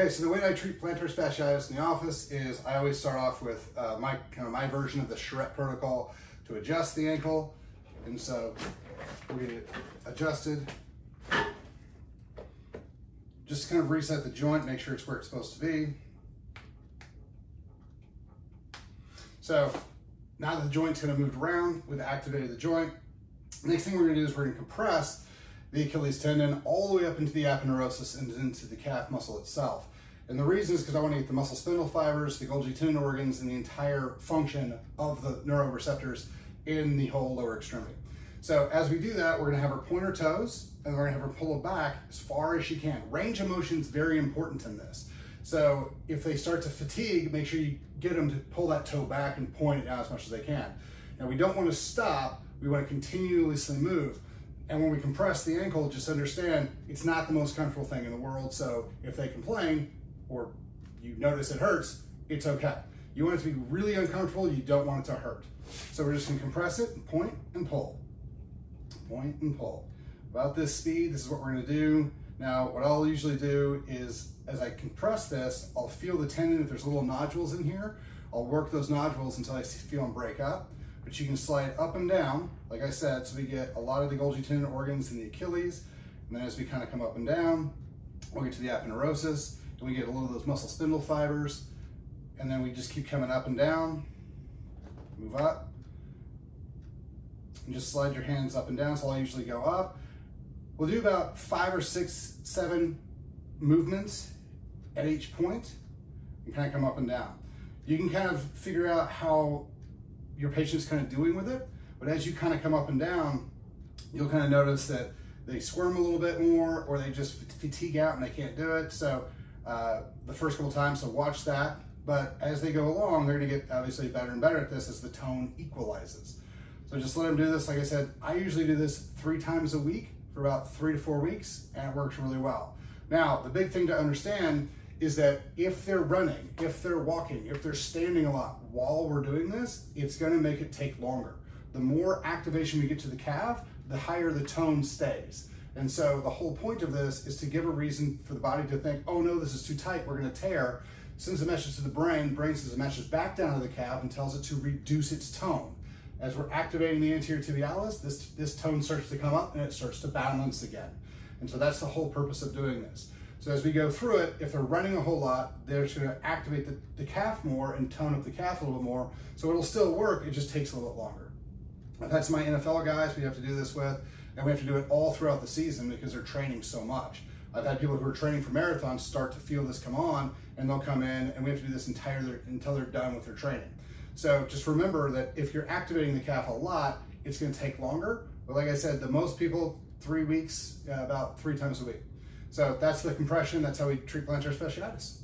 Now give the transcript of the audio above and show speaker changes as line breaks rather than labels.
Okay, so the way I treat plantar fasciitis in the office is I always start off with uh, my kind of my version of the charrette protocol to adjust the ankle. And so we get it adjusted. Just kind of reset the joint, make sure it's where it's supposed to be. So now that the joint's kind of moved around, we've activated the joint. Next thing we're gonna do is we're gonna compress the Achilles tendon all the way up into the aponeurosis and into the calf muscle itself. And the reason is because I want to get the muscle spindle fibers, the Golgi tendon organs, and the entire function of the neuroreceptors in the whole lower extremity. So as we do that, we're gonna have her point her toes and we're gonna have her pull it back as far as she can. Range of motion is very important in this. So if they start to fatigue, make sure you get them to pull that toe back and point it out as much as they can. Now we don't wanna stop, we wanna continuously move. And when we compress the ankle, just understand it's not the most comfortable thing in the world. So if they complain or you notice it hurts, it's okay. You want it to be really uncomfortable, you don't want it to hurt. So we're just gonna compress it, point and pull. Point and pull. About this speed, this is what we're gonna do. Now, what I'll usually do is, as I compress this, I'll feel the tendon, if there's little nodules in here, I'll work those nodules until I feel them break up. But you can slide up and down, like I said, so we get a lot of the Golgi tendon organs in the Achilles. And then as we kind of come up and down, we'll get to the aponeurosis, and we get a little of those muscle spindle fibers. And then we just keep coming up and down, move up, and just slide your hands up and down. So I'll usually go up. We'll do about five or six, seven movements at each point and kind of come up and down. You can kind of figure out how your patient's kind of doing with it, but as you kind of come up and down, you'll kind of notice that they squirm a little bit more or they just fatigue out and they can't do it. So uh, the first couple times, so watch that. But as they go along, they're gonna get obviously better and better at this as the tone equalizes. So just let them do this. Like I said, I usually do this three times a week for about three to four weeks and it works really well. Now, the big thing to understand is that if they're running, if they're walking, if they're standing a lot while we're doing this, it's gonna make it take longer. The more activation we get to the calf, the higher the tone stays. And so the whole point of this is to give a reason for the body to think, oh no, this is too tight, we're gonna tear. Sends a message to the brain, brain sends a message back down to the calf and tells it to reduce its tone. As we're activating the anterior tibialis, this, this tone starts to come up and it starts to balance again. And so that's the whole purpose of doing this. So as we go through it, if they're running a whole lot, they're just gonna activate the, the calf more and tone up the calf a little more. So it'll still work, it just takes a little bit longer. I've had some my NFL guys we have to do this with, and we have to do it all throughout the season because they're training so much. I've had people who are training for marathons start to feel this come on, and they'll come in, and we have to do this entire until they're done with their training. So just remember that if you're activating the calf a lot, it's going to take longer. But like I said, the most people three weeks, uh, about three times a week. So that's the compression. That's how we treat plantar fasciitis.